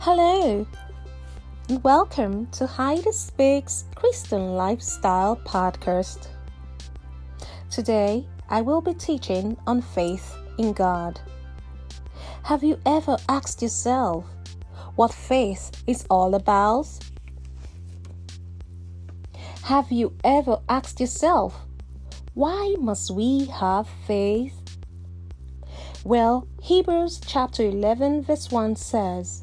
Hello, and welcome to Heidi Speaks Christian Lifestyle Podcast. Today, I will be teaching on faith in God. Have you ever asked yourself what faith is all about? Have you ever asked yourself, why must we have faith? Well, Hebrews chapter 11, verse 1 says,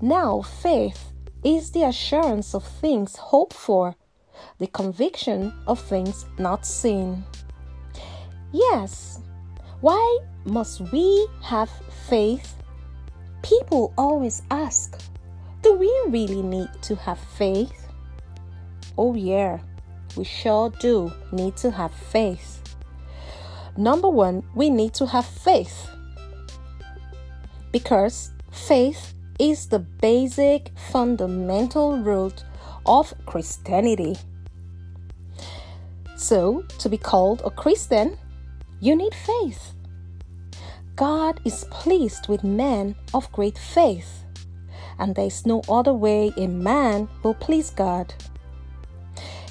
Now faith is the assurance of things hoped for, the conviction of things not seen. Yes, why must we have faith? People always ask, Do we really need to have faith? Oh, yeah, we sure do need to have faith. Number one, we need to have faith because faith is the basic fundamental root of Christianity. So, to be called a Christian, you need faith. God is pleased with men of great faith, and there is no other way a man will please God.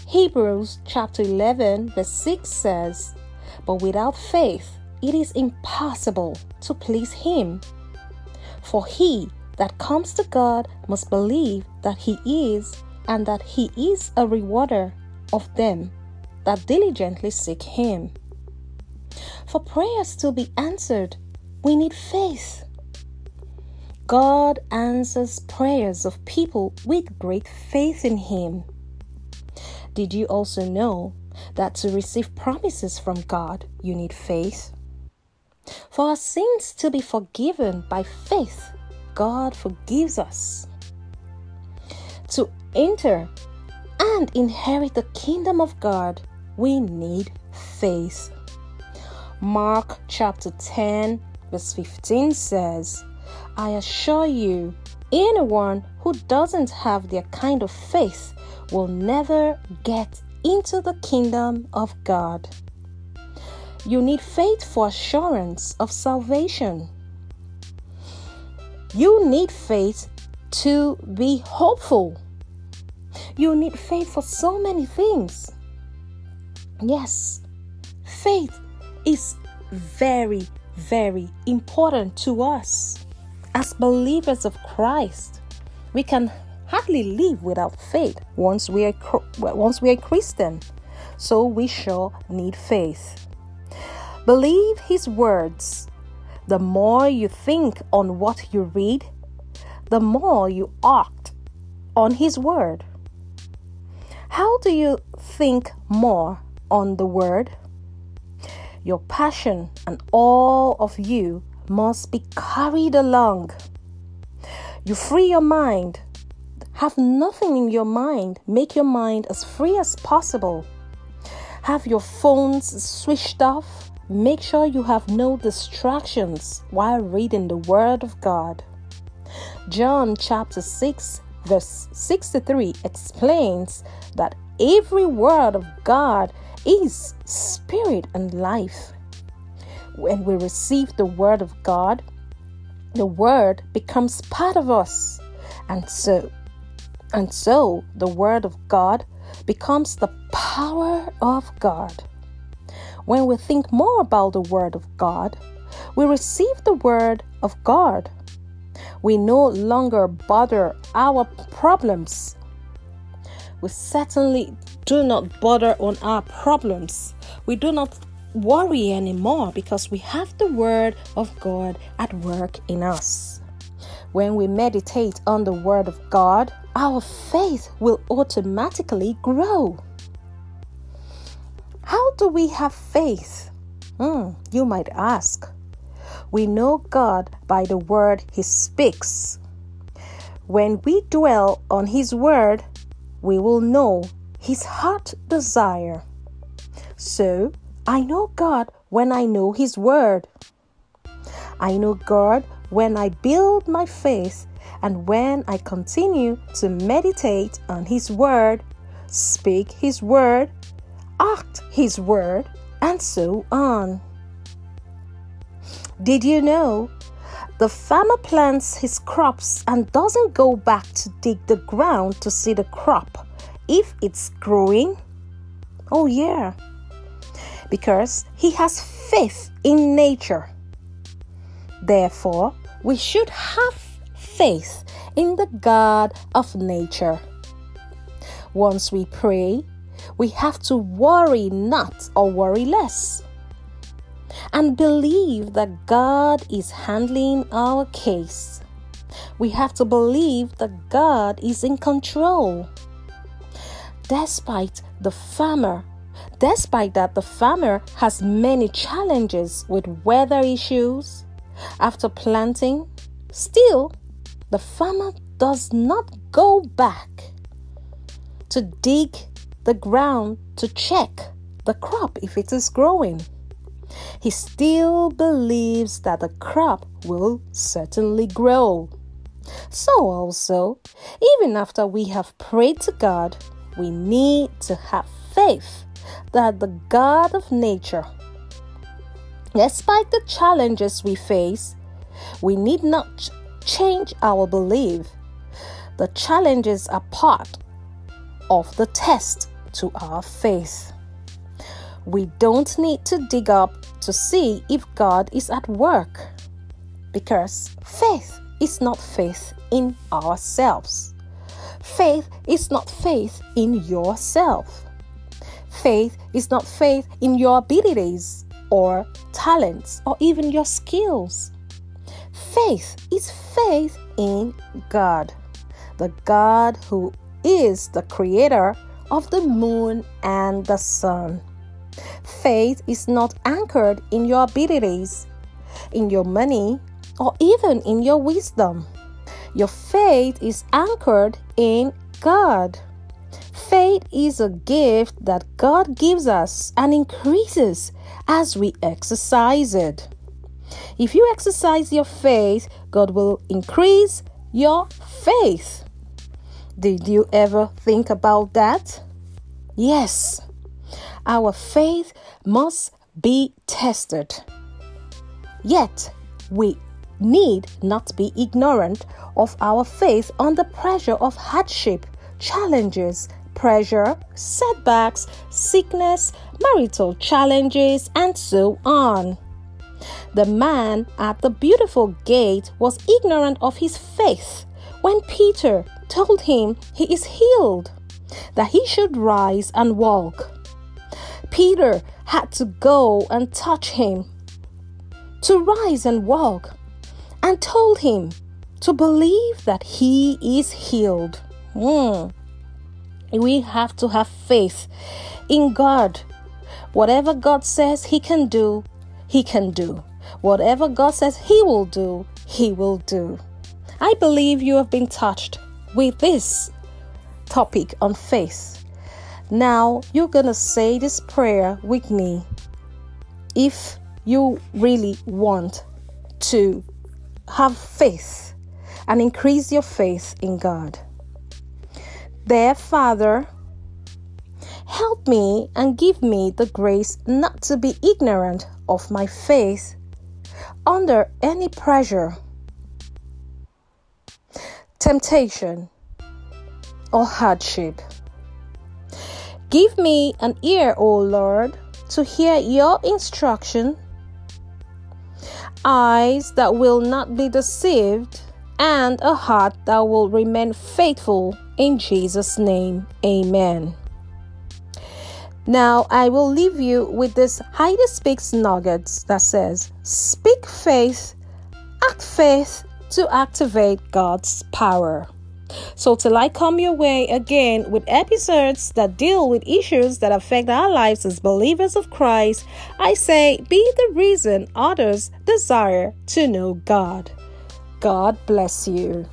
Hebrews chapter 11, verse 6 says, but without faith, it is impossible to please Him. For he that comes to God must believe that He is, and that He is a rewarder of them that diligently seek Him. For prayers to be answered, we need faith. God answers prayers of people with great faith in Him. Did you also know that to receive promises from God, you need faith. For our sins to be forgiven by faith, God forgives us. To enter and inherit the kingdom of God, we need faith. Mark chapter 10, verse 15 says, I assure you, anyone who doesn't have their kind of faith will never get into the kingdom of God. You need faith for assurance of salvation. You need faith to be hopeful. You need faith for so many things. Yes, faith is very, very important to us as believers of Christ. We can hardly live without faith once we are once we are Christian. So we sure need faith. Believe his words. The more you think on what you read, the more you act on his word. How do you think more on the word? Your passion and all of you must be carried along. You free your mind have nothing in your mind. Make your mind as free as possible. Have your phones switched off. Make sure you have no distractions while reading the Word of God. John chapter 6, verse 63 explains that every word of God is spirit and life. When we receive the Word of God, the Word becomes part of us. And so and so the Word of God becomes the power of God. When we think more about the Word of God, we receive the Word of God. We no longer bother our problems. We certainly do not bother on our problems. We do not worry anymore because we have the Word of God at work in us. When we meditate on the Word of God, our faith will automatically grow. How do we have faith? Hmm, you might ask. We know God by the word He speaks. When we dwell on His word, we will know His heart desire. So, I know God when I know His word. I know God when I build my faith and when I continue to meditate on His Word, speak His Word, act His Word, and so on. Did you know the farmer plants his crops and doesn't go back to dig the ground to see the crop if it's growing? Oh, yeah. Because he has faith in nature. Therefore, we should have faith in the God of nature. Once we pray, we have to worry not or worry less and believe that God is handling our case. We have to believe that God is in control. Despite the farmer, despite that the farmer has many challenges with weather issues after planting, still the farmer does not go back to dig the ground to check the crop if it is growing he still believes that the crop will certainly grow. So, also, even after we have prayed to God, we need to have faith that the God of nature, despite the challenges we face, we need not ch- change our belief. The challenges are part of the test to our faith. We don't need to dig up to see if God is at work because faith is not faith in ourselves. Faith is not faith in yourself. Faith is not faith in your abilities or talents or even your skills. Faith is faith in God, the God who is the creator of the moon and the sun. Faith is not anchored in your abilities, in your money, or even in your wisdom. Your faith is anchored in God. Faith is a gift that God gives us and increases as we exercise it. If you exercise your faith, God will increase your faith. Did you ever think about that? Yes. Our faith must be tested. Yet, we need not be ignorant of our faith under pressure of hardship, challenges, pressure, setbacks, sickness, marital challenges, and so on. The man at the beautiful gate was ignorant of his faith when Peter told him he is healed, that he should rise and walk. Peter had to go and touch him, to rise and walk, and told him to believe that he is healed. Mm. We have to have faith in God. Whatever God says He can do, He can do. Whatever God says He will do, He will do. I believe you have been touched with this topic on faith. Now you're gonna say this prayer with me if you really want to have faith and increase your faith in God. Dear Father, help me and give me the grace not to be ignorant of my faith under any pressure, temptation, or hardship. Give me an ear, O Lord, to hear your instruction, eyes that will not be deceived, and a heart that will remain faithful. In Jesus' name, amen. Now I will leave you with this Heidi Speaks nuggets that says, Speak faith, act faith to activate God's power. So, till I come your way again with episodes that deal with issues that affect our lives as believers of Christ, I say be the reason others desire to know God. God bless you.